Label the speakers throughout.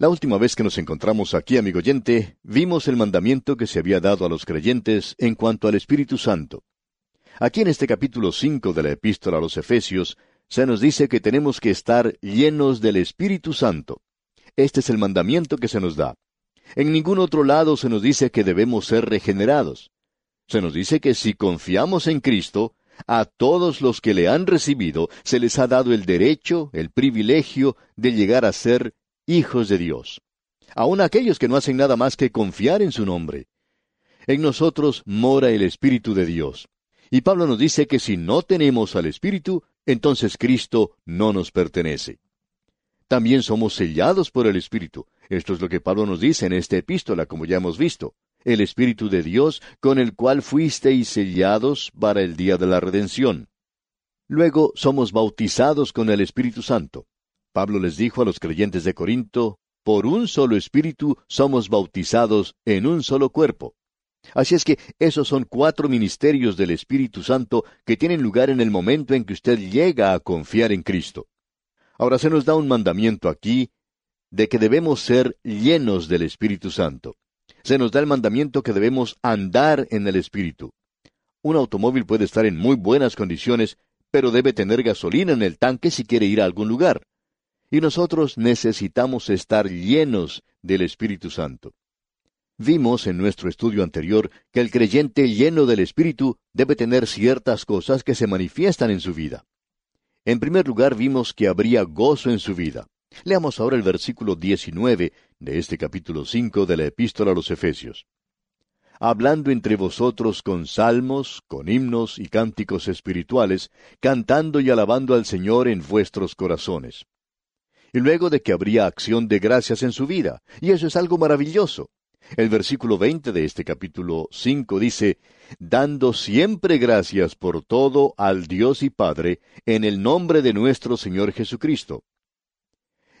Speaker 1: La última vez que nos encontramos aquí, amigo oyente, vimos el mandamiento que se había dado a los creyentes en cuanto al Espíritu Santo. Aquí en este capítulo cinco de la Epístola a los Efesios, se nos dice que tenemos que estar llenos del Espíritu Santo. Este es el mandamiento que se nos da. En ningún otro lado se nos dice que debemos ser regenerados. Se nos dice que si confiamos en Cristo, a todos los que le han recibido se les ha dado el derecho, el privilegio de llegar a ser hijos de Dios. Aun aquellos que no hacen nada más que confiar en su nombre. En nosotros mora el Espíritu de Dios. Y Pablo nos dice que si no tenemos al Espíritu, entonces Cristo no nos pertenece. También somos sellados por el Espíritu. Esto es lo que Pablo nos dice en esta epístola, como ya hemos visto. El Espíritu de Dios, con el cual fuisteis sellados para el día de la redención. Luego somos bautizados con el Espíritu Santo. Pablo les dijo a los creyentes de Corinto, por un solo espíritu somos bautizados en un solo cuerpo. Así es que esos son cuatro ministerios del Espíritu Santo que tienen lugar en el momento en que usted llega a confiar en Cristo. Ahora se nos da un mandamiento aquí de que debemos ser llenos del Espíritu Santo. Se nos da el mandamiento que debemos andar en el Espíritu. Un automóvil puede estar en muy buenas condiciones, pero debe tener gasolina en el tanque si quiere ir a algún lugar. Y nosotros necesitamos estar llenos del Espíritu Santo. Vimos en nuestro estudio anterior que el creyente lleno del Espíritu debe tener ciertas cosas que se manifiestan en su vida. En primer lugar vimos que habría gozo en su vida. Leamos ahora el versículo 19 de este capítulo 5 de la epístola a los Efesios. Hablando entre vosotros con salmos, con himnos y cánticos espirituales, cantando y alabando al Señor en vuestros corazones y luego de que habría acción de gracias en su vida, y eso es algo maravilloso. El versículo 20 de este capítulo 5 dice, dando siempre gracias por todo al Dios y Padre, en el nombre de nuestro Señor Jesucristo.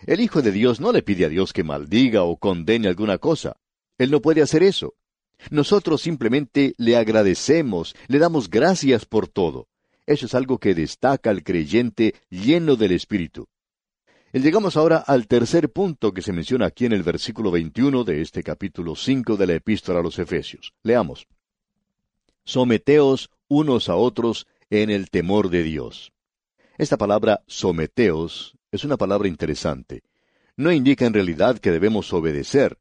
Speaker 1: El Hijo de Dios no le pide a Dios que maldiga o condene alguna cosa. Él no puede hacer eso. Nosotros simplemente le agradecemos, le damos gracias por todo. Eso es algo que destaca al creyente lleno del Espíritu. Llegamos ahora al tercer punto que se menciona aquí en el versículo 21 de este capítulo 5 de la epístola a los Efesios. Leamos. Someteos unos a otros en el temor de Dios. Esta palabra someteos es una palabra interesante. No indica en realidad que debemos obedecer.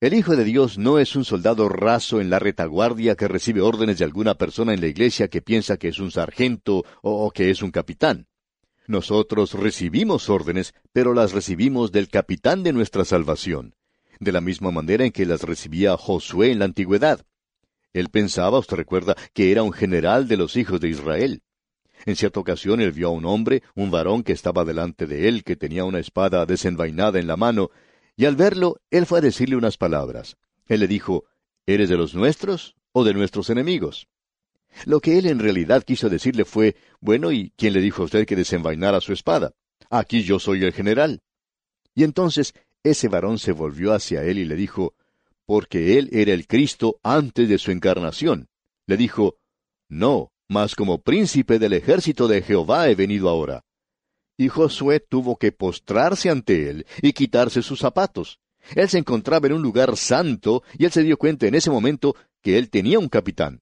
Speaker 1: El Hijo de Dios no es un soldado raso en la retaguardia que recibe órdenes de alguna persona en la iglesia que piensa que es un sargento o que es un capitán. Nosotros recibimos órdenes, pero las recibimos del capitán de nuestra salvación, de la misma manera en que las recibía Josué en la antigüedad. Él pensaba, usted recuerda, que era un general de los hijos de Israel. En cierta ocasión él vio a un hombre, un varón que estaba delante de él, que tenía una espada desenvainada en la mano, y al verlo, él fue a decirle unas palabras. Él le dijo, ¿Eres de los nuestros o de nuestros enemigos? Lo que él en realidad quiso decirle fue, bueno, ¿y quién le dijo a usted que desenvainara su espada? Aquí yo soy el general. Y entonces ese varón se volvió hacia él y le dijo, porque él era el Cristo antes de su encarnación. Le dijo, no, mas como príncipe del ejército de Jehová he venido ahora. Y Josué tuvo que postrarse ante él y quitarse sus zapatos. Él se encontraba en un lugar santo y él se dio cuenta en ese momento que él tenía un capitán.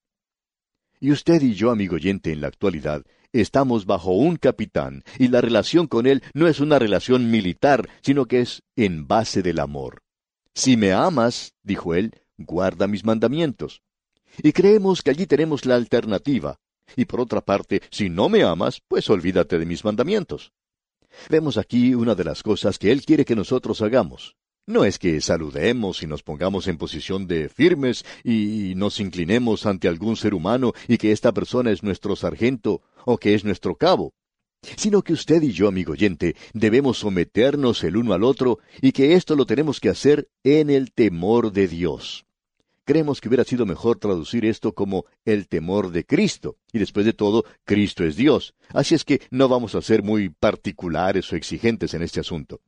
Speaker 1: Y usted y yo, amigo oyente, en la actualidad, estamos bajo un capitán, y la relación con él no es una relación militar, sino que es en base del amor. Si me amas, dijo él, guarda mis mandamientos. Y creemos que allí tenemos la alternativa. Y por otra parte, si no me amas, pues olvídate de mis mandamientos. Vemos aquí una de las cosas que Él quiere que nosotros hagamos. No es que saludemos y nos pongamos en posición de firmes y nos inclinemos ante algún ser humano y que esta persona es nuestro sargento o que es nuestro cabo, sino que usted y yo, amigo oyente, debemos someternos el uno al otro y que esto lo tenemos que hacer en el temor de Dios. Creemos que hubiera sido mejor traducir esto como el temor de Cristo, y después de todo, Cristo es Dios. Así es que no vamos a ser muy particulares o exigentes en este asunto.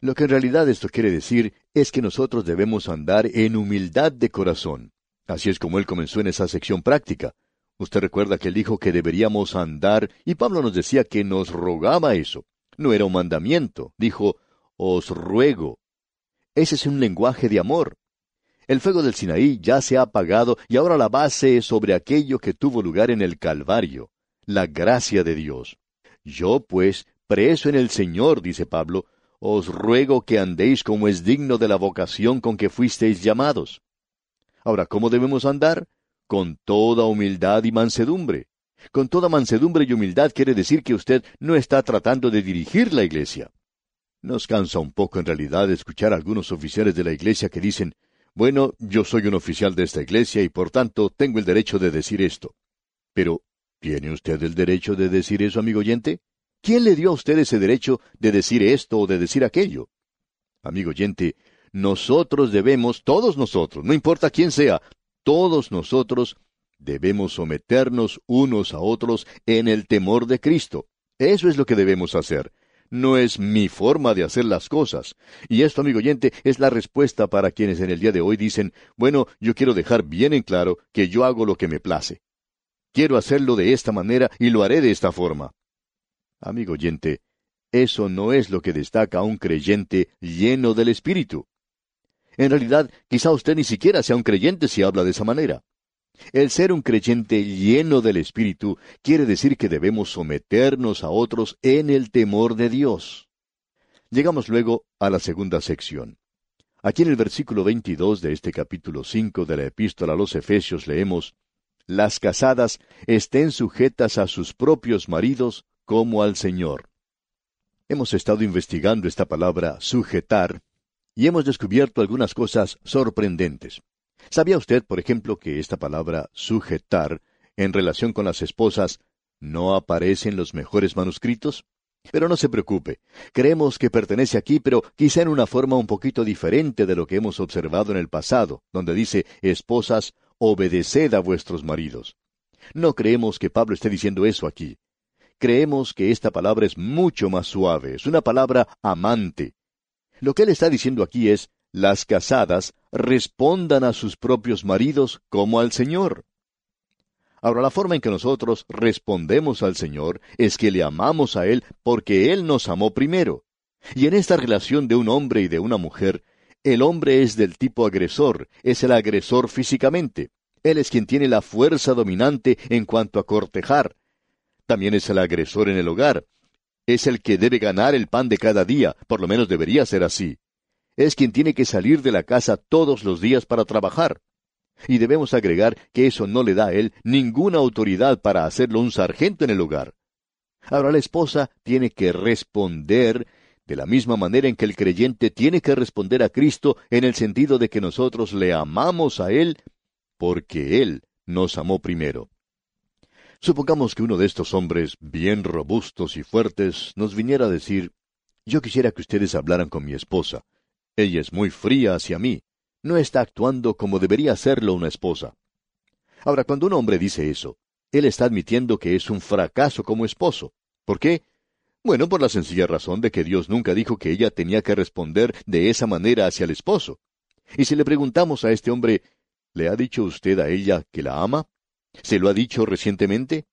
Speaker 1: Lo que en realidad esto quiere decir es que nosotros debemos andar en humildad de corazón. Así es como él comenzó en esa sección práctica. Usted recuerda que él dijo que deberíamos andar, y Pablo nos decía que nos rogaba eso. No era un mandamiento, dijo, os ruego, Ese es un lenguaje de amor. El fuego del Sinaí ya se ha apagado y ahora la base es sobre aquello que tuvo lugar en el Calvario, la gracia de Dios. Yo, pues, preso en el Señor, dice Pablo, os ruego que andéis como es digno de la vocación con que fuisteis llamados. Ahora, ¿cómo debemos andar? Con toda humildad y mansedumbre. Con toda mansedumbre y humildad quiere decir que usted no está tratando de dirigir la iglesia. Nos cansa un poco en realidad escuchar a algunos oficiales de la iglesia que dicen, bueno, yo soy un oficial de esta iglesia y por tanto tengo el derecho de decir esto. Pero, ¿tiene usted el derecho de decir eso, amigo oyente? ¿Quién le dio a usted ese derecho de decir esto o de decir aquello? Amigo oyente, nosotros debemos, todos nosotros, no importa quién sea, todos nosotros debemos someternos unos a otros en el temor de Cristo. Eso es lo que debemos hacer. No es mi forma de hacer las cosas. Y esto, amigo oyente, es la respuesta para quienes en el día de hoy dicen, bueno, yo quiero dejar bien en claro que yo hago lo que me place. Quiero hacerlo de esta manera y lo haré de esta forma. Amigo oyente, eso no es lo que destaca a un creyente lleno del Espíritu. En realidad, quizá usted ni siquiera sea un creyente si habla de esa manera. El ser un creyente lleno del Espíritu quiere decir que debemos someternos a otros en el temor de Dios. Llegamos luego a la segunda sección. Aquí en el versículo 22 de este capítulo 5 de la epístola a los Efesios leemos, Las casadas estén sujetas a sus propios maridos como al Señor. Hemos estado investigando esta palabra sujetar y hemos descubierto algunas cosas sorprendentes. ¿Sabía usted, por ejemplo, que esta palabra sujetar, en relación con las esposas, no aparece en los mejores manuscritos? Pero no se preocupe, creemos que pertenece aquí, pero quizá en una forma un poquito diferente de lo que hemos observado en el pasado, donde dice, esposas, obedeced a vuestros maridos. No creemos que Pablo esté diciendo eso aquí. Creemos que esta palabra es mucho más suave, es una palabra amante. Lo que él está diciendo aquí es, las casadas respondan a sus propios maridos como al Señor. Ahora, la forma en que nosotros respondemos al Señor es que le amamos a Él porque Él nos amó primero. Y en esta relación de un hombre y de una mujer, el hombre es del tipo agresor, es el agresor físicamente. Él es quien tiene la fuerza dominante en cuanto a cortejar. También es el agresor en el hogar. Es el que debe ganar el pan de cada día, por lo menos debería ser así es quien tiene que salir de la casa todos los días para trabajar. Y debemos agregar que eso no le da a él ninguna autoridad para hacerlo un sargento en el hogar. Ahora la esposa tiene que responder de la misma manera en que el creyente tiene que responder a Cristo en el sentido de que nosotros le amamos a Él porque Él nos amó primero. Supongamos que uno de estos hombres bien robustos y fuertes nos viniera a decir, yo quisiera que ustedes hablaran con mi esposa. Ella es muy fría hacia mí. No está actuando como debería hacerlo una esposa. Ahora, cuando un hombre dice eso, él está admitiendo que es un fracaso como esposo. ¿Por qué? Bueno, por la sencilla razón de que Dios nunca dijo que ella tenía que responder de esa manera hacia el esposo. Y si le preguntamos a este hombre, ¿le ha dicho usted a ella que la ama? ¿Se lo ha dicho recientemente?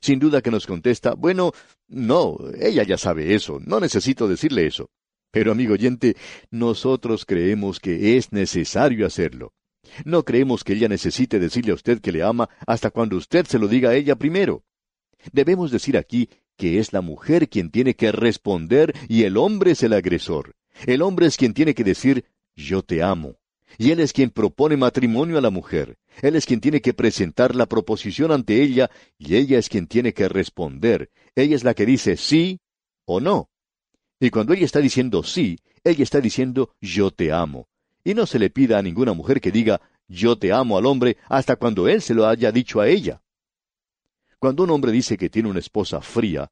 Speaker 1: Sin duda que nos contesta, bueno, no, ella ya sabe eso, no necesito decirle eso. Pero, amigo oyente, nosotros creemos que es necesario hacerlo. No creemos que ella necesite decirle a usted que le ama hasta cuando usted se lo diga a ella primero. Debemos decir aquí que es la mujer quien tiene que responder y el hombre es el agresor. El hombre es quien tiene que decir yo te amo. Y él es quien propone matrimonio a la mujer. Él es quien tiene que presentar la proposición ante ella y ella es quien tiene que responder. Ella es la que dice sí o no. Y cuando ella está diciendo sí, ella está diciendo yo te amo. Y no se le pida a ninguna mujer que diga yo te amo al hombre hasta cuando él se lo haya dicho a ella. Cuando un hombre dice que tiene una esposa fría,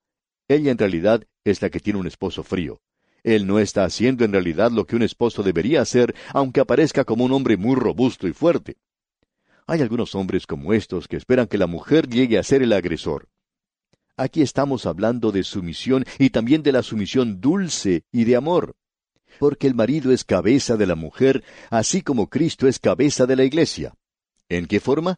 Speaker 1: ella en realidad es la que tiene un esposo frío. Él no está haciendo en realidad lo que un esposo debería hacer, aunque aparezca como un hombre muy robusto y fuerte. Hay algunos hombres como estos que esperan que la mujer llegue a ser el agresor. Aquí estamos hablando de sumisión y también de la sumisión dulce y de amor. Porque el marido es cabeza de la mujer, así como Cristo es cabeza de la iglesia. ¿En qué forma?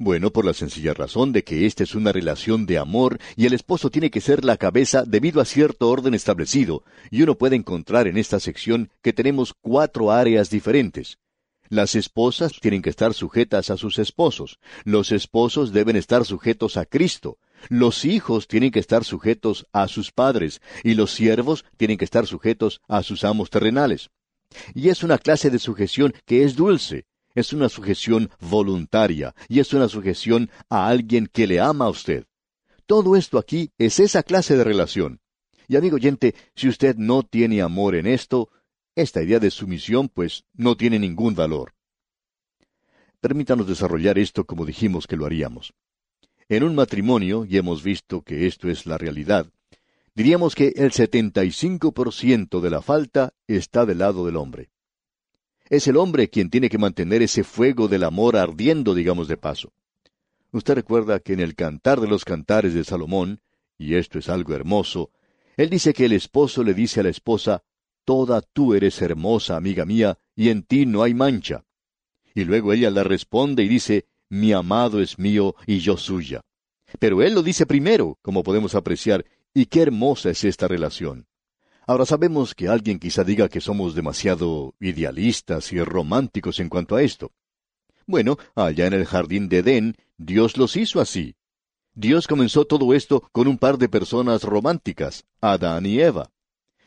Speaker 1: Bueno, por la sencilla razón de que esta es una relación de amor y el esposo tiene que ser la cabeza debido a cierto orden establecido, y uno puede encontrar en esta sección que tenemos cuatro áreas diferentes. Las esposas tienen que estar sujetas a sus esposos, los esposos deben estar sujetos a Cristo, los hijos tienen que estar sujetos a sus padres, y los siervos tienen que estar sujetos a sus amos terrenales. Y es una clase de sujeción que es dulce, es una sujeción voluntaria y es una sujeción a alguien que le ama a usted. Todo esto aquí es esa clase de relación. Y amigo oyente, si usted no tiene amor en esto, esta idea de sumisión pues no tiene ningún valor. Permítanos desarrollar esto como dijimos que lo haríamos. En un matrimonio, y hemos visto que esto es la realidad, diríamos que el 75% de la falta está del lado del hombre. Es el hombre quien tiene que mantener ese fuego del amor ardiendo, digamos de paso. Usted recuerda que en el Cantar de los Cantares de Salomón, y esto es algo hermoso, él dice que el esposo le dice a la esposa, Toda tú eres hermosa, amiga mía, y en ti no hay mancha. Y luego ella le responde y dice, Mi amado es mío y yo suya. Pero él lo dice primero, como podemos apreciar, y qué hermosa es esta relación. Ahora sabemos que alguien quizá diga que somos demasiado idealistas y románticos en cuanto a esto. Bueno, allá en el jardín de Edén, Dios los hizo así. Dios comenzó todo esto con un par de personas románticas, Adán y Eva.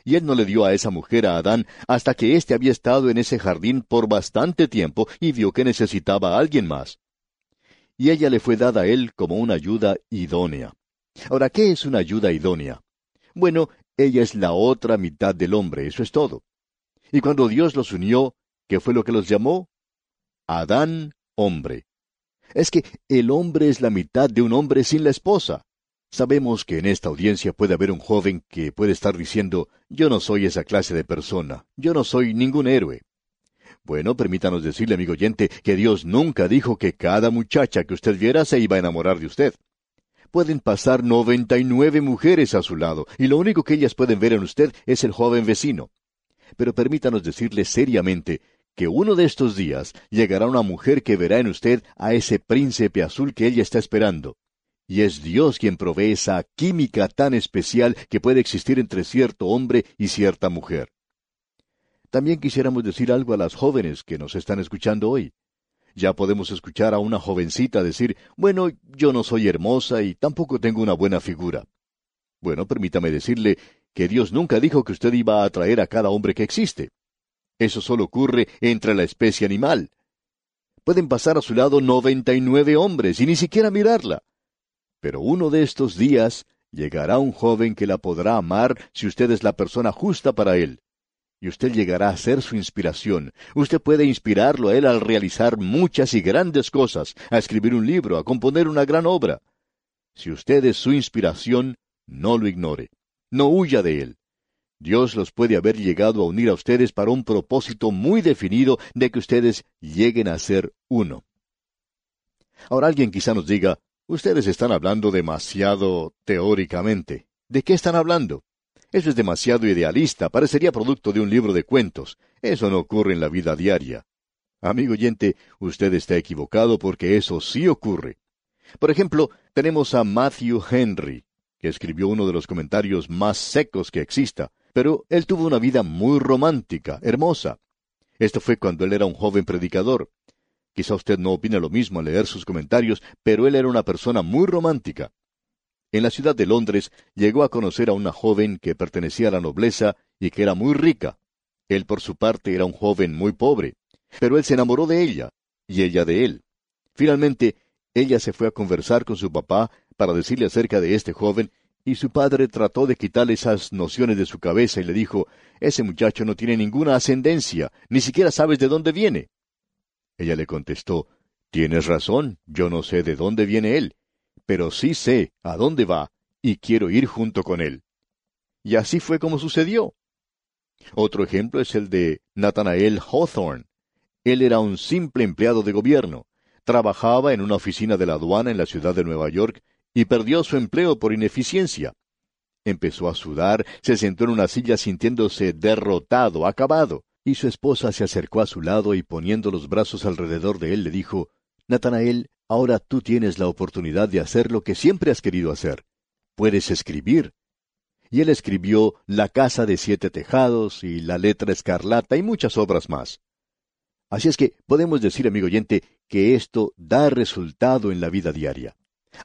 Speaker 1: Y él no le dio a esa mujer a Adán hasta que éste había estado en ese jardín por bastante tiempo y vio que necesitaba a alguien más. Y ella le fue dada a él como una ayuda idónea. Ahora, ¿qué es una ayuda idónea? Bueno, ella es la otra mitad del hombre, eso es todo. Y cuando Dios los unió, ¿qué fue lo que los llamó? Adán, hombre. Es que el hombre es la mitad de un hombre sin la esposa. Sabemos que en esta audiencia puede haber un joven que puede estar diciendo, yo no soy esa clase de persona, yo no soy ningún héroe. Bueno, permítanos decirle, amigo oyente, que Dios nunca dijo que cada muchacha que usted viera se iba a enamorar de usted pueden pasar noventa y nueve mujeres a su lado, y lo único que ellas pueden ver en usted es el joven vecino. Pero permítanos decirle seriamente que uno de estos días llegará una mujer que verá en usted a ese príncipe azul que ella está esperando. Y es Dios quien provee esa química tan especial que puede existir entre cierto hombre y cierta mujer. También quisiéramos decir algo a las jóvenes que nos están escuchando hoy. Ya podemos escuchar a una jovencita decir, bueno, yo no soy hermosa y tampoco tengo una buena figura. Bueno, permítame decirle que Dios nunca dijo que usted iba a atraer a cada hombre que existe. Eso solo ocurre entre la especie animal. Pueden pasar a su lado noventa y nueve hombres y ni siquiera mirarla. Pero uno de estos días llegará un joven que la podrá amar si usted es la persona justa para él y usted llegará a ser su inspiración. Usted puede inspirarlo a él al realizar muchas y grandes cosas, a escribir un libro, a componer una gran obra. Si usted es su inspiración, no lo ignore. No huya de él. Dios los puede haber llegado a unir a ustedes para un propósito muy definido de que ustedes lleguen a ser uno. Ahora alguien quizá nos diga, ustedes están hablando demasiado teóricamente. ¿De qué están hablando? Eso es demasiado idealista, parecería producto de un libro de cuentos. Eso no ocurre en la vida diaria. Amigo oyente, usted está equivocado porque eso sí ocurre. Por ejemplo, tenemos a Matthew Henry, que escribió uno de los comentarios más secos que exista, pero él tuvo una vida muy romántica, hermosa. Esto fue cuando él era un joven predicador. Quizá usted no opine lo mismo al leer sus comentarios, pero él era una persona muy romántica. En la ciudad de Londres llegó a conocer a una joven que pertenecía a la nobleza y que era muy rica. Él por su parte era un joven muy pobre, pero él se enamoró de ella, y ella de él. Finalmente, ella se fue a conversar con su papá para decirle acerca de este joven, y su padre trató de quitarle esas nociones de su cabeza y le dijo, Ese muchacho no tiene ninguna ascendencia, ni siquiera sabes de dónde viene. Ella le contestó, Tienes razón, yo no sé de dónde viene él, pero sí sé a dónde va y quiero ir junto con él. Y así fue como sucedió. Otro ejemplo es el de Nathanael Hawthorne. Él era un simple empleado de gobierno. Trabajaba en una oficina de la aduana en la ciudad de Nueva York y perdió su empleo por ineficiencia. Empezó a sudar, se sentó en una silla sintiéndose derrotado, acabado, y su esposa se acercó a su lado y poniendo los brazos alrededor de él le dijo, Natanael, Ahora tú tienes la oportunidad de hacer lo que siempre has querido hacer. Puedes escribir. Y él escribió La casa de siete tejados y La letra escarlata y muchas obras más. Así es que podemos decir, amigo oyente, que esto da resultado en la vida diaria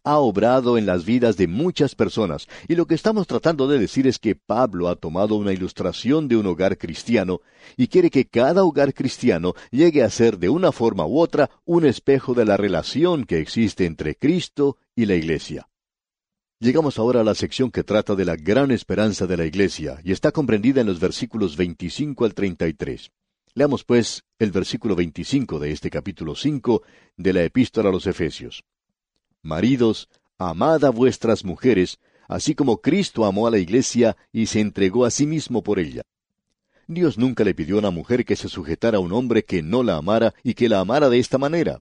Speaker 1: ha obrado en las vidas de muchas personas, y lo que estamos tratando de decir es que Pablo ha tomado una ilustración de un hogar cristiano y quiere que cada hogar cristiano llegue a ser de una forma u otra un espejo de la relación que existe entre Cristo y la Iglesia. Llegamos ahora a la sección que trata de la gran esperanza de la Iglesia, y está comprendida en los versículos 25 al 33. Leamos pues el versículo 25 de este capítulo 5 de la epístola a los Efesios. Maridos, amad a vuestras mujeres, así como Cristo amó a la iglesia y se entregó a sí mismo por ella. Dios nunca le pidió a una mujer que se sujetara a un hombre que no la amara y que la amara de esta manera.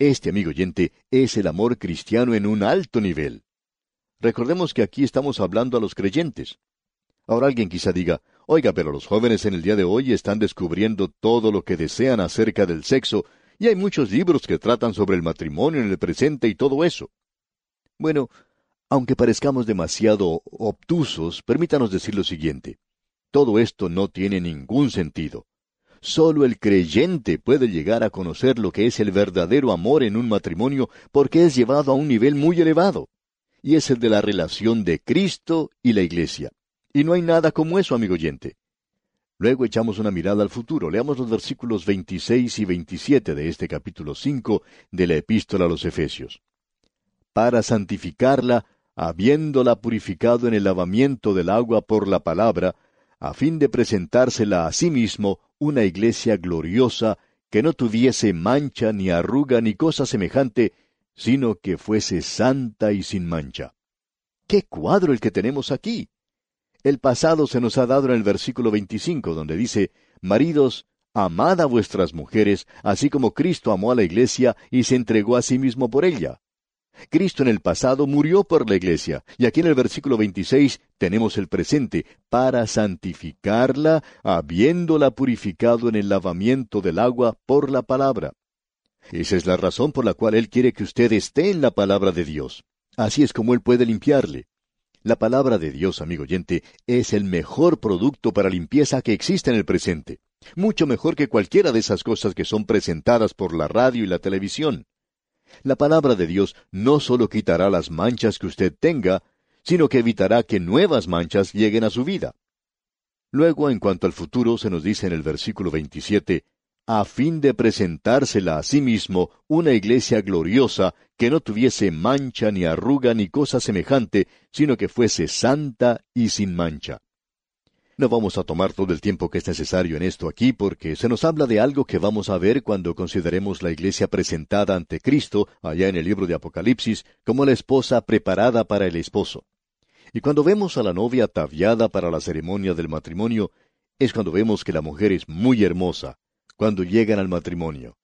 Speaker 1: Este, amigo oyente, es el amor cristiano en un alto nivel. Recordemos que aquí estamos hablando a los creyentes. Ahora alguien quizá diga, oiga, pero los jóvenes en el día de hoy están descubriendo todo lo que desean acerca del sexo y hay muchos libros que tratan sobre el matrimonio en el presente y todo eso. Bueno, aunque parezcamos demasiado obtusos, permítanos decir lo siguiente. Todo esto no tiene ningún sentido. Solo el creyente puede llegar a conocer lo que es el verdadero amor en un matrimonio porque es llevado a un nivel muy elevado. Y es el de la relación de Cristo y la Iglesia. Y no hay nada como eso, amigo oyente. Luego echamos una mirada al futuro. Leamos los versículos 26 y 27 de este capítulo 5 de la epístola a los Efesios. Para santificarla, habiéndola purificado en el lavamiento del agua por la palabra, a fin de presentársela a sí mismo una iglesia gloriosa, que no tuviese mancha ni arruga ni cosa semejante, sino que fuese santa y sin mancha. ¡Qué cuadro el que tenemos aquí! El pasado se nos ha dado en el versículo 25, donde dice, Maridos, amad a vuestras mujeres, así como Cristo amó a la iglesia y se entregó a sí mismo por ella. Cristo en el pasado murió por la iglesia, y aquí en el versículo 26 tenemos el presente, para santificarla, habiéndola purificado en el lavamiento del agua por la palabra. Esa es la razón por la cual Él quiere que usted esté en la palabra de Dios. Así es como Él puede limpiarle. La palabra de Dios, amigo oyente, es el mejor producto para limpieza que existe en el presente, mucho mejor que cualquiera de esas cosas que son presentadas por la radio y la televisión. La palabra de Dios no solo quitará las manchas que usted tenga, sino que evitará que nuevas manchas lleguen a su vida. Luego, en cuanto al futuro, se nos dice en el versículo 27, a fin de presentársela a sí mismo una iglesia gloriosa que no tuviese mancha ni arruga ni cosa semejante, sino que fuese santa y sin mancha. No vamos a tomar todo el tiempo que es necesario en esto aquí porque se nos habla de algo que vamos a ver cuando consideremos la iglesia presentada ante Cristo allá en el libro de Apocalipsis como la esposa preparada para el esposo. Y cuando vemos a la novia ataviada para la ceremonia del matrimonio, es cuando vemos que la mujer es muy hermosa, cuando llegan al matrimonio.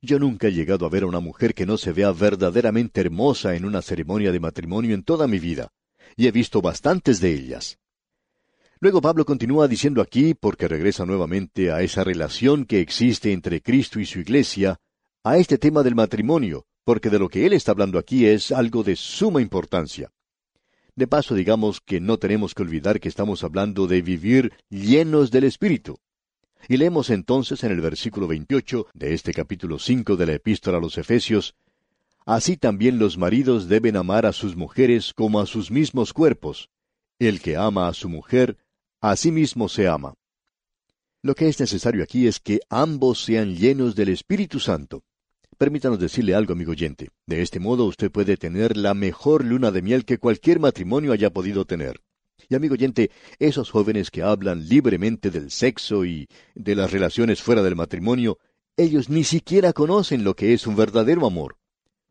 Speaker 1: Yo nunca he llegado a ver a una mujer que no se vea verdaderamente hermosa en una ceremonia de matrimonio en toda mi vida, y he visto bastantes de ellas. Luego Pablo continúa diciendo aquí, porque regresa nuevamente a esa relación que existe entre Cristo y su iglesia, a este tema del matrimonio, porque de lo que él está hablando aquí es algo de suma importancia. De paso, digamos que no tenemos que olvidar que estamos hablando de vivir llenos del Espíritu. Y leemos entonces en el versículo 28 de este capítulo 5 de la epístola a los Efesios, Así también los maridos deben amar a sus mujeres como a sus mismos cuerpos. El que ama a su mujer, a sí mismo se ama. Lo que es necesario aquí es que ambos sean llenos del Espíritu Santo. Permítanos decirle algo, amigo oyente. De este modo usted puede tener la mejor luna de miel que cualquier matrimonio haya podido tener. Y amigo oyente, esos jóvenes que hablan libremente del sexo y de las relaciones fuera del matrimonio, ellos ni siquiera conocen lo que es un verdadero amor.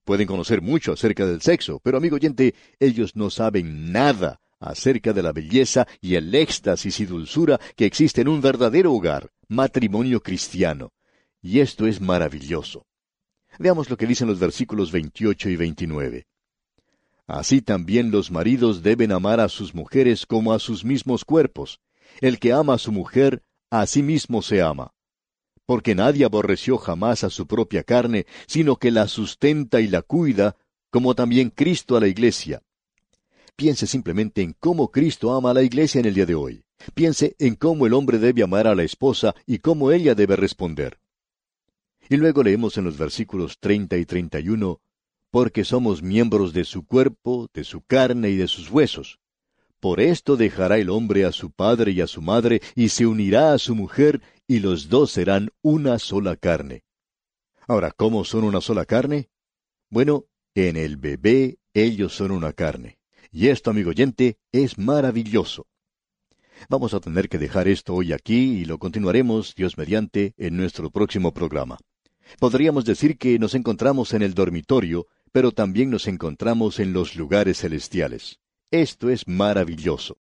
Speaker 1: Pueden conocer mucho acerca del sexo, pero amigo oyente, ellos no saben nada acerca de la belleza y el éxtasis y dulzura que existe en un verdadero hogar, matrimonio cristiano. Y esto es maravilloso. Veamos lo que dicen los versículos 28 y 29. Así también los maridos deben amar a sus mujeres como a sus mismos cuerpos. El que ama a su mujer, a sí mismo se ama. porque nadie aborreció jamás a su propia carne, sino que la sustenta y la cuida, como también Cristo a la iglesia. Piense simplemente en cómo Cristo ama a la iglesia en el día de hoy. Piense en cómo el hombre debe amar a la esposa y cómo ella debe responder. Y luego leemos en los versículos 30 y 31, porque somos miembros de su cuerpo, de su carne y de sus huesos. Por esto dejará el hombre a su padre y a su madre, y se unirá a su mujer, y los dos serán una sola carne. Ahora, ¿cómo son una sola carne? Bueno, en el bebé ellos son una carne. Y esto, amigo oyente, es maravilloso. Vamos a tener que dejar esto hoy aquí y lo continuaremos, Dios mediante, en nuestro próximo programa. Podríamos decir que nos encontramos en el dormitorio, pero también nos encontramos en los lugares celestiales. Esto es maravilloso.